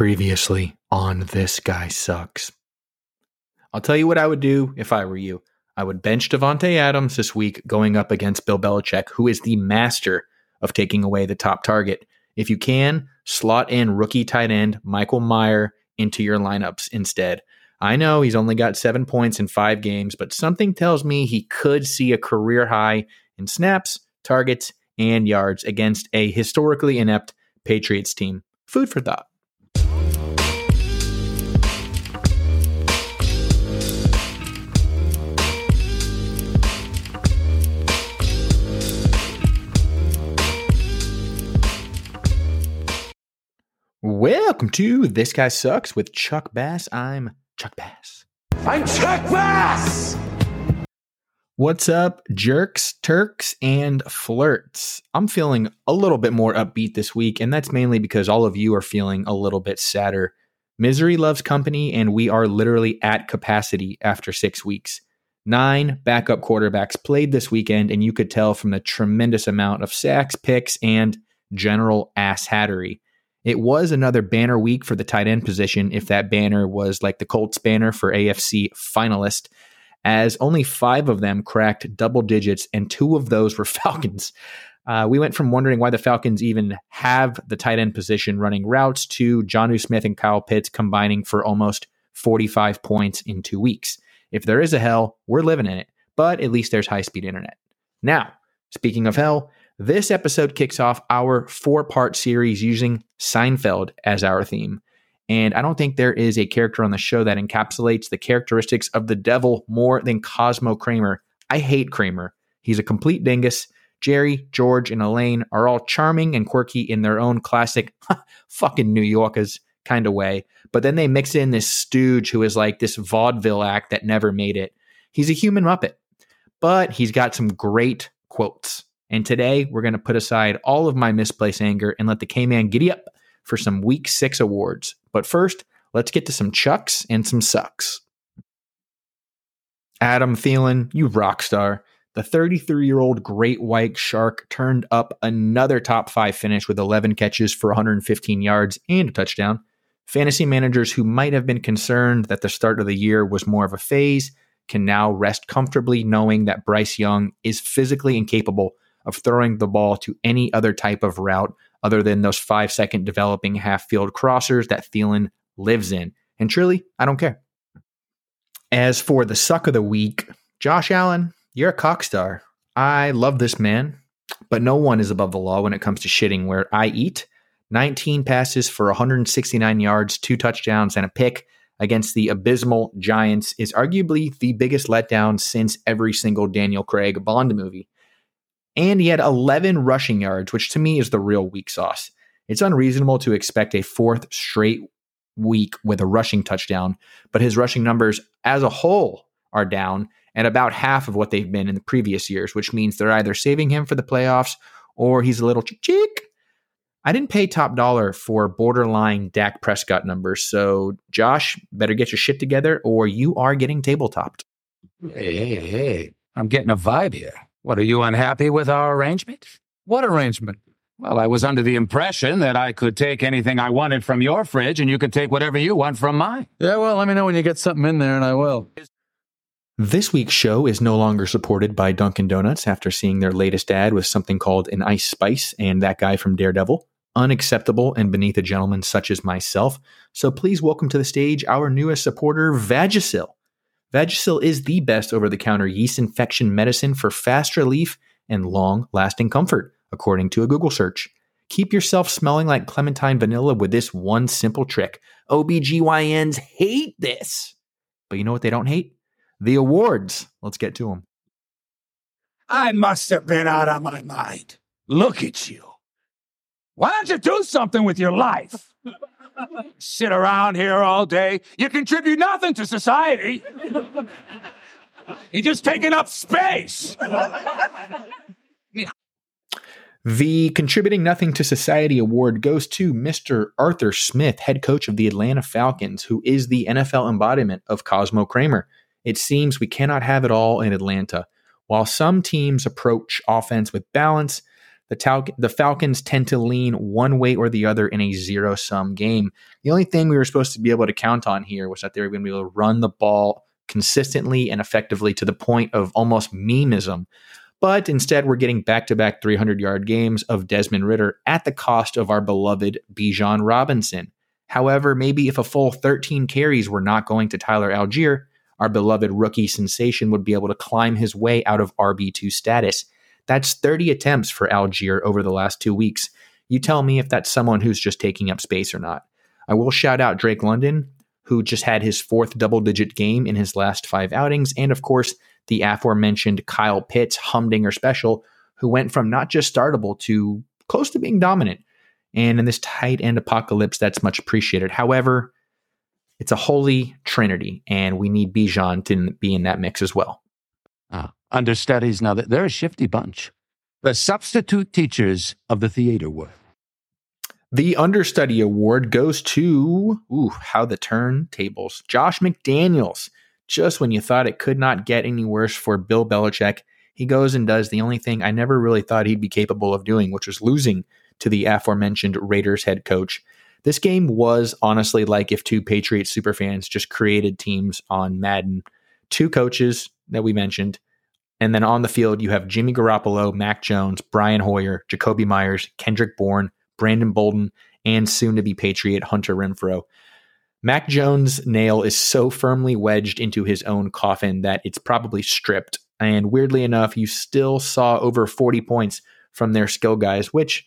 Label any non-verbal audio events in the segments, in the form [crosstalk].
Previously on This Guy Sucks. I'll tell you what I would do if I were you. I would bench Davante Adams this week going up against Bill Belichick, who is the master of taking away the top target. If you can, slot in rookie tight end Michael Mayer into your lineups instead. I know he's only got seven points in five games, but something tells me he could see a career high in snaps, targets, and yards against a historically inept Patriots team. Food for thought. Welcome to This Guy Sucks with Chuck Bass. I'm Chuck Bass. I'm Chuck Bass! What's up, jerks, turks, and flirts? I'm feeling a little bit more upbeat this week, and that's mainly because all of you are feeling a little bit sadder. Misery loves company, and we are literally at capacity after six weeks. Nine backup quarterbacks played this weekend, and you could tell from the tremendous amount of sacks, picks, and general ass hattery. It was another banner week for the tight end position, if that banner was like the Colts banner for AFC finalist, as only five of them cracked double digits, and two of those were [laughs] Falcons. Uh, we went from wondering why the Falcons even have the tight end position running routes to Jonnu Smith and Kyle Pitts combining for almost 45 points in two weeks. If there is a hell, we're living in it, but at least there's high speed internet. Now, speaking of hell, this episode kicks off our four part series using Seinfeld as our theme. And I don't think there is a character on the show that encapsulates the characteristics of the devil more than Cosmo Kramer. I hate Kramer. He's a complete dingus. Jerry, George, and Elaine are all charming and quirky in their own classic [laughs] fucking New Yorkers kind of way. But then they mix in this stooge who is like this vaudeville act that never made it. He's a human Muppet, but he's got some great quotes. And today we're going to put aside all of my misplaced anger and let the K Man giddy up for some week six awards. But first, let's get to some chucks and some sucks. Adam Thielen, you rock star. The 33 year old great white shark turned up another top five finish with 11 catches for 115 yards and a touchdown. Fantasy managers who might have been concerned that the start of the year was more of a phase can now rest comfortably knowing that Bryce Young is physically incapable of throwing the ball to any other type of route other than those five second developing half field crossers that Thielen lives in. And truly, I don't care. As for the suck of the week, Josh Allen, you're a cockstar. I love this man, but no one is above the law when it comes to shitting where I eat. 19 passes for 169 yards, two touchdowns, and a pick against the abysmal Giants is arguably the biggest letdown since every single Daniel Craig Bond movie and he had 11 rushing yards, which to me is the real weak sauce. It's unreasonable to expect a fourth straight week with a rushing touchdown, but his rushing numbers as a whole are down at about half of what they've been in the previous years, which means they're either saving him for the playoffs or he's a little chick. I didn't pay top dollar for borderline Dak Prescott numbers, so Josh, better get your shit together or you are getting tabletopped. Hey, hey, hey. I'm getting a vibe here. What, are you unhappy with our arrangement? What arrangement? Well, I was under the impression that I could take anything I wanted from your fridge and you could take whatever you want from mine. Yeah, well, let me know when you get something in there and I will. This week's show is no longer supported by Dunkin' Donuts after seeing their latest ad with something called an ice spice and that guy from Daredevil. Unacceptable and beneath a gentleman such as myself. So please welcome to the stage our newest supporter, Vagisil. Vagisil is the best over the counter yeast infection medicine for fast relief and long lasting comfort, according to a Google search. Keep yourself smelling like clementine vanilla with this one simple trick. OBGYNs hate this. But you know what they don't hate? The awards. Let's get to them. I must have been out of my mind. Look at you. Why don't you do something with your life? Sit around here all day. You contribute nothing to society. You're just taking up space. The Contributing Nothing to Society award goes to Mr. Arthur Smith, head coach of the Atlanta Falcons, who is the NFL embodiment of Cosmo Kramer. It seems we cannot have it all in Atlanta. While some teams approach offense with balance, The, Tal- the Falcons tend to lean one way or the other in a zero sum game. The only thing we were supposed to be able to count on here was that they were going to be able to run the ball consistently and effectively to the point of almost memism. But instead, we're getting back to back 300 yard games of Desmond Ridder at the cost of our beloved Bijan Robinson. However, maybe if a full 13 carries were not going to Tyler Allgeier, our beloved rookie sensation would be able to climb his way out of RB2 status. That's 30 attempts for Allgeier over the last two weeks. You tell me if that's someone who's just taking up space or not. I will shout out Drake London, who just had his fourth double digit game in his last five outings, and of course, the aforementioned Kyle Pitts humdinger special, who went from not just startable to close to being dominant. And in this tight end apocalypse, that's much appreciated. However, it's a holy trinity, and we need Bijan to be in that mix as well. Ah, understudies, now that they're a shifty bunch. The substitute teachers of the theater world. The understudy award goes to, ooh, how the turntables. Josh McDaniels. Just when you thought it could not get any worse for Bill Belichick, he goes and does the only thing I never really thought he'd be capable of doing, which was losing to the aforementioned Raiders head coach. This game was honestly like if two Patriots superfans just created teams on Madden. Two coaches that we mentioned, and then on the field, you have Jimmy Garoppolo, Mac Jones, Brian Hoyer, Jakobi Meyers, Kendrick Bourne, Brandon Bolden, and soon to be Patriot Hunter Renfrow. Mac Jones' nail is so firmly wedged into his own coffin that it's probably stripped. And weirdly enough, you still saw over 40 points from their skill guys, which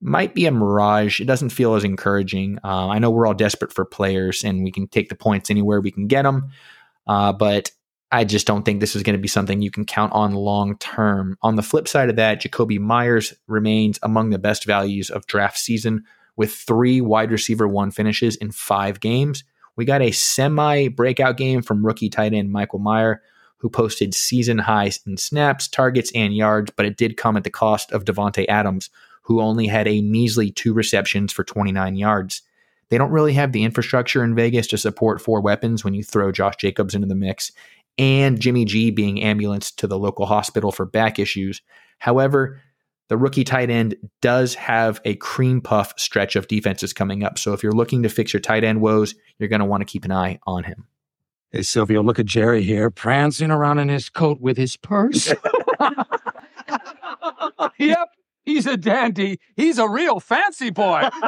might be a mirage. It doesn't feel as encouraging. Uh, I know we're all desperate for players and we can take the points anywhere we can get them. Uh, but I just don't think this is going to be something you can count on long term. On the flip side of that, Jakobi Meyers remains among the best values of draft season with three wide receiver one finishes in five games. We got a semi breakout game from rookie tight end Michael Mayer, who posted season highs in snaps, targets, and yards, but it did come at the cost of Davante Adams, who only had a measly two receptions for 29 yards. They don't really have the infrastructure in Vegas to support four weapons when you throw Josh Jacobs into the mix, and Jimmy G being ambulanced to the local hospital for back issues. However, the rookie tight end does have a cream puff stretch of defenses coming up. So if you're looking to fix your tight end woes, you're going to want to keep an eye on him. Hey, Silvio, look at Jerry here, prancing around in his coat with his purse. [laughs] [laughs] yep, he's a dandy. He's a real fancy boy. [laughs]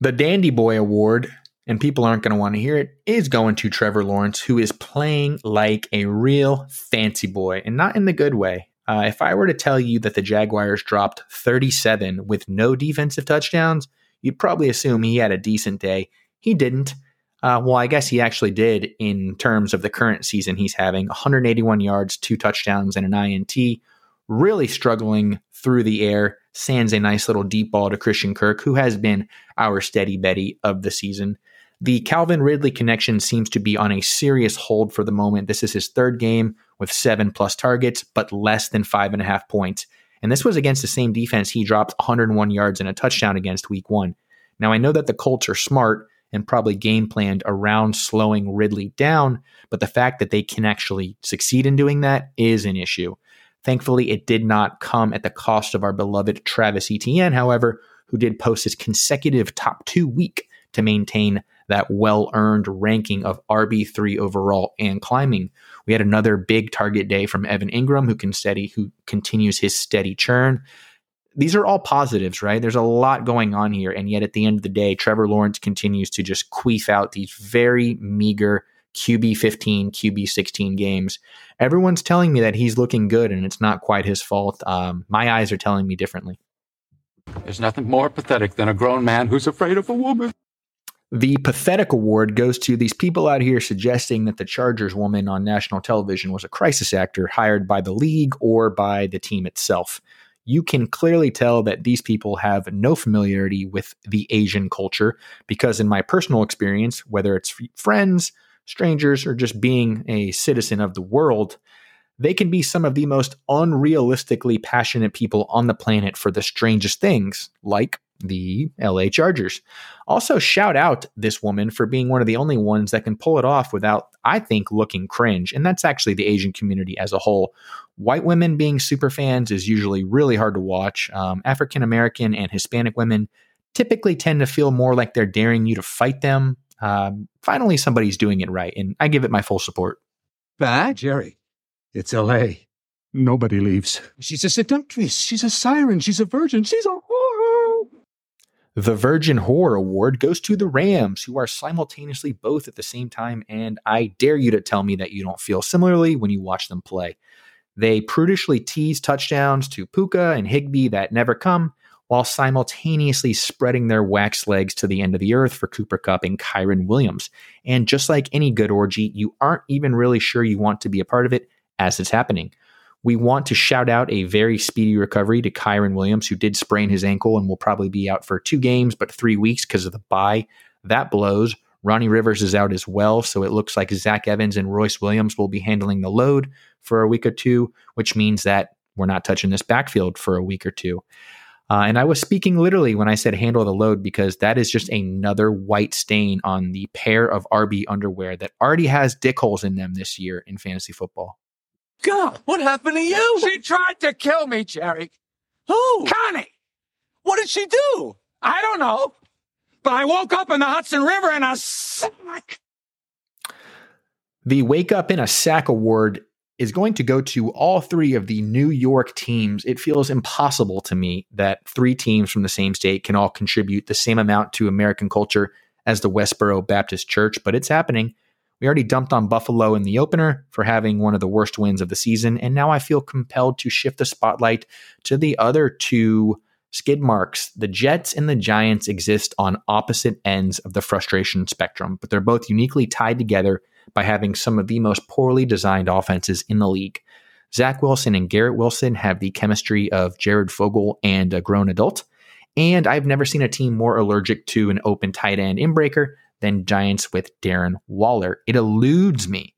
the Dandy Boy Award and people aren't going to want to hear it, is going to Trevor Lawrence, who is playing like a real fancy boy and not in the good way. Uh, if I were to tell you that the Jaguars dropped 37 with no defensive touchdowns, you'd probably assume he had a decent day. He didn't. Uh, well, I guess he actually did in terms of the current season he's having 181 yards, two touchdowns, and an INT. Really struggling through the air. Sands a nice little deep ball to Christian Kirk, who has been our steady Betty of the season. The Calvin Ridley connection seems to be on a serious hold for the moment. This is his third game with seven plus targets, but less than five and a half points. And this was against the same defense he dropped 101 yards and a touchdown against week one. Now, I know that the Colts are smart and probably game planned around slowing Ridley down, but the fact that they can actually succeed in doing that is an issue. Thankfully, it did not come at the cost of our beloved Travis Etienne, however, who did post his consecutive top two week to maintain that well earned ranking of RB3 overall and climbing. We had another big target day from Evan Engram, who can steady, who continues his steady churn. These are all positives, right? There's a lot going on here. And yet at the end of the day, Trevor Lawrence continues to just queef out these very meager QB 15, QB 16 games. Everyone's telling me that he's looking good and it's not quite his fault. Um, my eyes are telling me differently. There's nothing more pathetic than a grown man who's afraid of a woman. The pathetic award goes to these people out here suggesting that the Chargers woman on national television was a crisis actor hired by the league or by the team itself. You can clearly tell that these people have no familiarity with the Asian culture because, in my personal experience, whether it's friends, strangers, or just being a citizen of the world, they can be some of the most unrealistically passionate people on the planet for the strangest things, like the LA Chargers. Also, shout out this woman for being one of the only ones that can pull it off without, I think, looking cringe. And that's actually the Asian community as a whole. White women being super fans is usually really hard to watch. Um, African American and Hispanic women typically tend to feel more like they're daring you to fight them. Um, finally, somebody's doing it right, and I give it my full support. Back? Jerry, it's L.A. Nobody leaves. She's a seductress. She's a siren. She's a virgin. She's a whore. The Virgin Whore Award goes to the Rams, who are simultaneously both at the same time, and I dare you to tell me that you don't feel similarly when you watch them play. They prudishly tease touchdowns to Puka and Higbee that never come, while simultaneously spreading their wax legs to the end of the earth for Cooper Kupp and Kyren Williams. And just like any good orgy, you aren't even really sure you want to be a part of it as it's happening. We want to shout out a very speedy recovery to Kyren Williams, who did sprain his ankle and will probably be out for two games, but three weeks because of the bye. That blows. Ronnie Rivers is out as well, so it looks like Zach Evans and Royce Williams will be handling the load for a week or two, which means that we're not touching this backfield for a week or two. Uh, and I was speaking literally when I said handle the load because that is just another white stain on the pair of RB underwear that already has dick holes in them this year in fantasy football. God, what happened to you? She tried to kill me, Jerry. Who? Connie! What did she do? I don't know. But I woke up in the Hudson River in a sack. The Wake Up in a Sack Award is going to go to all three of the New York teams. It feels impossible to me that three teams from the same state can all contribute the same amount to American culture as the Westboro Baptist Church, but it's happening. We already dumped on Buffalo in the opener for having one of the worst wins of the season, and now I feel compelled to shift the spotlight to the other two skid marks. The Jets and the Giants exist on opposite ends of the frustration spectrum, but they're both uniquely tied together by having some of the most poorly designed offenses in the league. Zach Wilson and Garrett Wilson have the chemistry of Jared Fogle and a grown adult. And I've never seen a team more allergic to an open tight end inbreaker than Giants with Darren Waller. It eludes me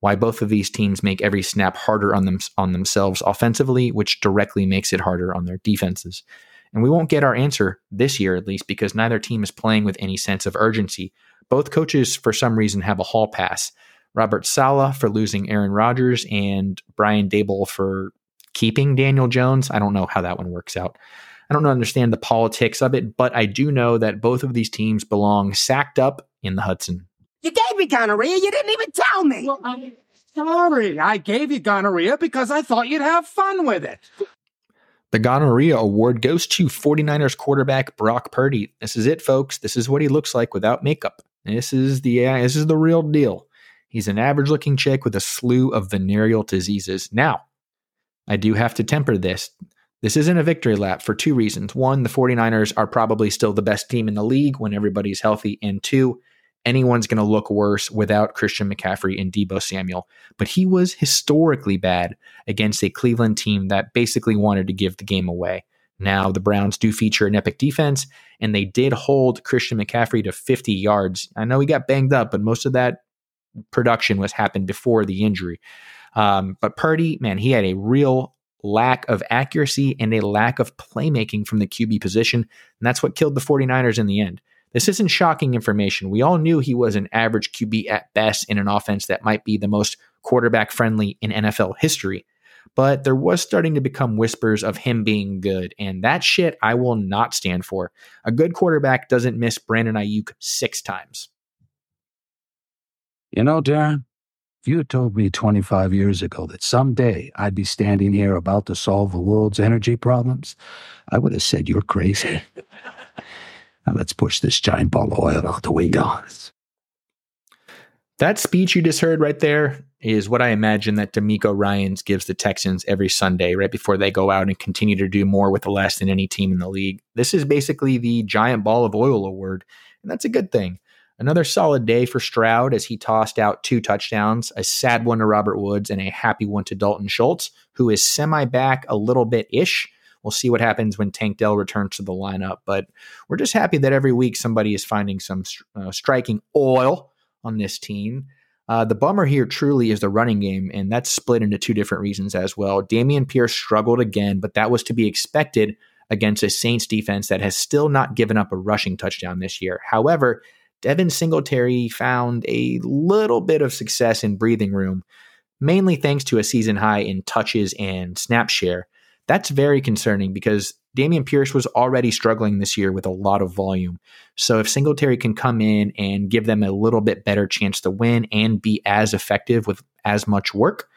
why both of these teams make every snap harder on them on themselves offensively, which directly makes it harder on their defenses. And we won't get our answer this year, at least, because neither team is playing with any sense of urgency. Both coaches, for some reason, have a hall pass. Robert Saleh for losing Aaron Rodgers and Brian Daboll for keeping Daniel Jones. I don't know how that one works out. I don't understand the politics of it, but I do know that both of these teams belong sacked up in the Hudson. You gave me gonorrhea. You didn't even tell me. Well, I'm sorry. I gave you gonorrhea because I thought you'd have fun with it. The Gonorrhea Award goes to 49ers quarterback Brock Purdy. This is it, folks. This is what he looks like without makeup. This is the uh, this is the real deal. He's an average-looking chick with a slew of venereal diseases. Now, I do have to temper this. This isn't a victory lap for two reasons. One, the 49ers are probably still the best team in the league when everybody's healthy. And two, anyone's going to look worse without Christian McCaffrey and Deebo Samuel. But he was historically bad against a Cleveland team that basically wanted to give the game away. Now, the Browns do feature an epic defense, and they did hold Christian McCaffrey to 50 yards. I know he got banged up, but most of that production was happened before the injury. Um, but Purdy, man, he had a real lack of accuracy and a lack of playmaking from the QB position. And that's what killed the 49ers in the end. This isn't shocking information. We all knew he was an average QB at best in an offense that might be the most quarterback friendly in NFL history. But there was starting to become whispers of him being good, and that shit I will not stand for. A good quarterback doesn't miss Brandon Aiyuk six times. You know, Darren, if you had told me 25 years ago that someday I'd be standing here about to solve the world's energy problems, I would have said you're crazy. now let's push this giant ball of oil out the window. That speech you just heard right there is what I imagine that DeMeco Ryans gives the Texans every Sunday right before they go out and continue to do more with less than any team in the league. This is basically the giant ball of oil award, and that's a good thing. Another solid day for Stroud as he tossed out two touchdowns, a sad one to Robert Woods and a happy one to Dalton Schultz, who is semi back a little bit ish. We'll see what happens when Tank Dell returns to the lineup, but we're just happy that every week somebody is finding some uh, striking oil on this team. Uh, the bummer here truly is the running game, and that's split into two different reasons as well. Dameon Pierce struggled again, but that was to be expected against a Saints defense that has still not given up a rushing touchdown this year. However, Devin Singletary found a little bit of success in breathing room. mainly thanks to a season high in touches and snap share. That's very concerning because Dameon Pierce was already struggling this year with a lot of volume. So if Singletary can come in and give them a little bit better chance to win and be as effective with as much work,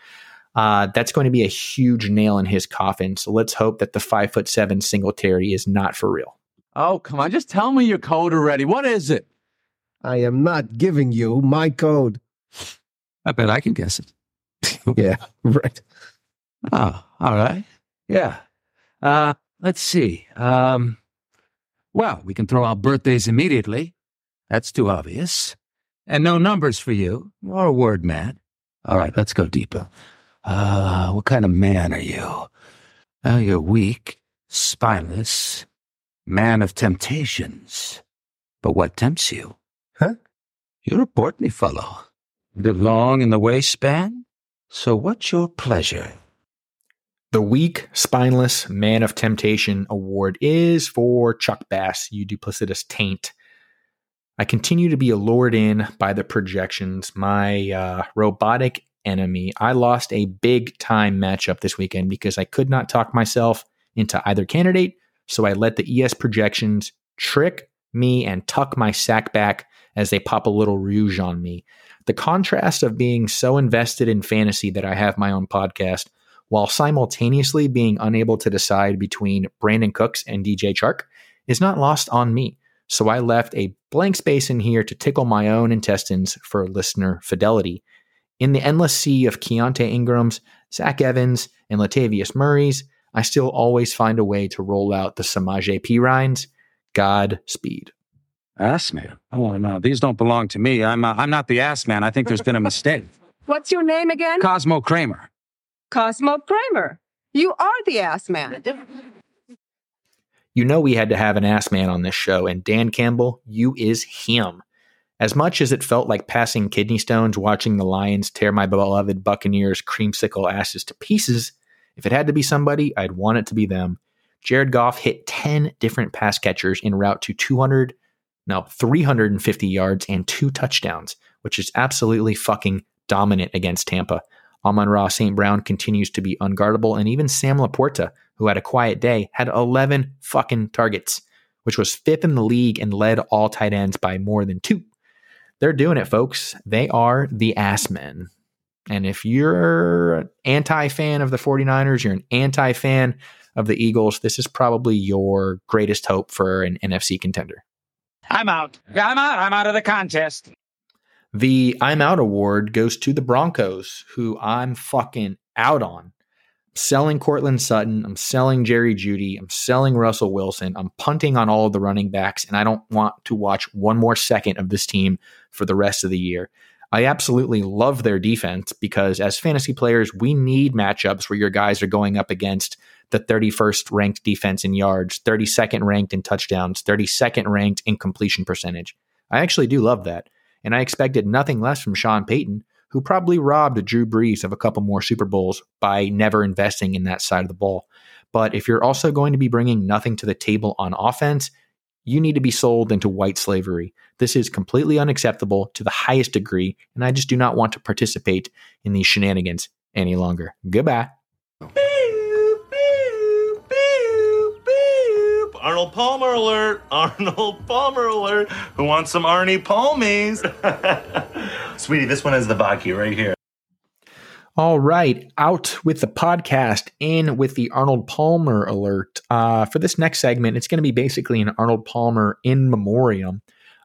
uh, that's going to be a huge nail in his coffin. So let's hope that the five foot seven Singletary is not for real. Oh, come on. Just tell me your code already. What is it? I am not giving you my code. I bet I can guess it. [laughs] Yeah, [laughs] right. Oh, all right. Yeah. Uh, let's see. Um, well, we can throw out birthdays immediately. That's too obvious. And no numbers for you, or a word, Matt. All right, let's go deeper. Uh, what kind of man are you? Well, you're weak, spineless, man of temptations. But what tempts you? Huh? You're a portly fellow. Live long in the waistband? So what's your pleasure? The Weak, Spineless Man of Temptation award is for Chuck Bass, you duplicitous taint. I continue to be allured in by the projections. My uh, robotic enemy. I lost a big time matchup this weekend because I could not talk myself into either candidate. So I let the ES projections trick me and tuck my sack back as they pop a little rouge on me. The contrast of being so invested in fantasy that I have my own podcast while simultaneously being unable to decide between Brandin Cooks and DJ Chark is not lost on me. So I left a blank space in here to tickle my own intestines for listener fidelity. In the endless sea of Keaontay Ingrams, Zach Evans, and Latavius Murray's, I still always find a way to roll out the Samaje Perines. Godspeed. Ass man. Oh no, these don't belong to me. I'm uh, I'm not the ass man. I think there's been a mistake. [laughs] What's your name again? Cosmo Kramer. Cosmo Kramer. You are the ass man. You know we had to have an ass man on this show, and Dan Campbell, you is him. As much as it felt like passing kidney stones watching the Lions tear my beloved Buccaneers creamsicle asses to pieces, if it had to be somebody, I'd want it to be them. Jared Goff hit 10 different pass catchers en route to 200, no, 350 yards and two touchdowns, which is absolutely fucking dominant against Tampa. Amon-Ra St. Brown continues to be unguardable, and even Sam LaPorta, who had a quiet day, had 11 fucking targets, which was fifth in the league and led all tight ends by more than two. They're doing it, folks. They are the ass men. And if you're an anti fan of the 49ers, you're an anti fan of the Eagles, this is probably your greatest hope for an NFC contender. I'm out. I'm out. I'm out of the contest. The I'm out award goes to the Broncos, who I'm fucking out on. I'm selling Courtland Sutton. I'm selling Jerry Jeudy. I'm selling Russell Wilson. I'm punting on all of the running backs, and I don't want to watch one more second of this team for the rest of the year. I absolutely love their defense because as fantasy players, we need matchups where your guys are going up against the 31st ranked defense in yards, 32nd ranked in touchdowns, 32nd ranked in completion percentage. I actually do love that. And I expected nothing less from Sean Payton, who probably robbed Drew Brees of a couple more Super Bowls by never investing in that side of the ball. But if you're also going to be bringing nothing to the table on offense, you need to be sold into white slavery. This is completely unacceptable to the highest degree, and I just do not want to participate in these shenanigans any longer. Goodbye. Arnold Palmer alert! Arnold Palmer alert! Who wants some Arnie Palmies? [laughs] Sweetie, this one has the vodka right here. All right, out with the podcast, in with the Arnold Palmer alert. Uh, for this next segment, it's going to be basically an Arnold Palmer in memoriam.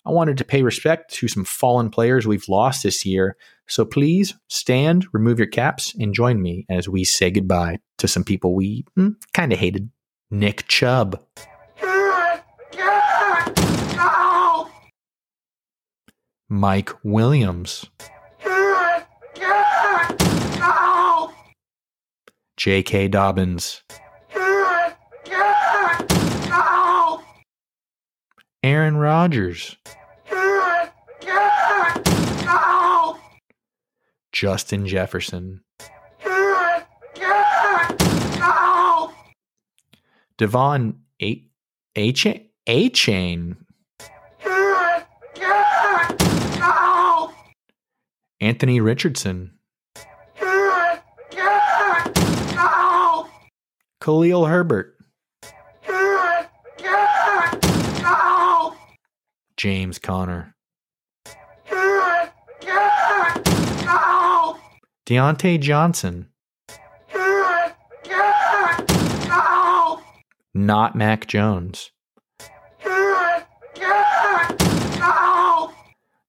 I wanted to pay respect to some fallen players we've lost this year. So please stand, remove your caps, and join me as we say goodbye to some people we mm, kind of hated. Nick Chubb. Mike Williams. J.K. Dobbins. Aaron Rodgers, Justin Jefferson, Devon A. A. Chain. A chain. Anthony Richardson. Khalil Herbert. James Conner. Diontae Johnson. Not Mac Jones.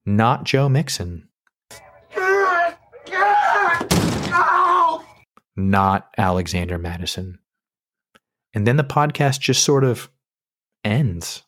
Not Joe Mixon. Not Alexander Mattison. And then the podcast just sort of ends.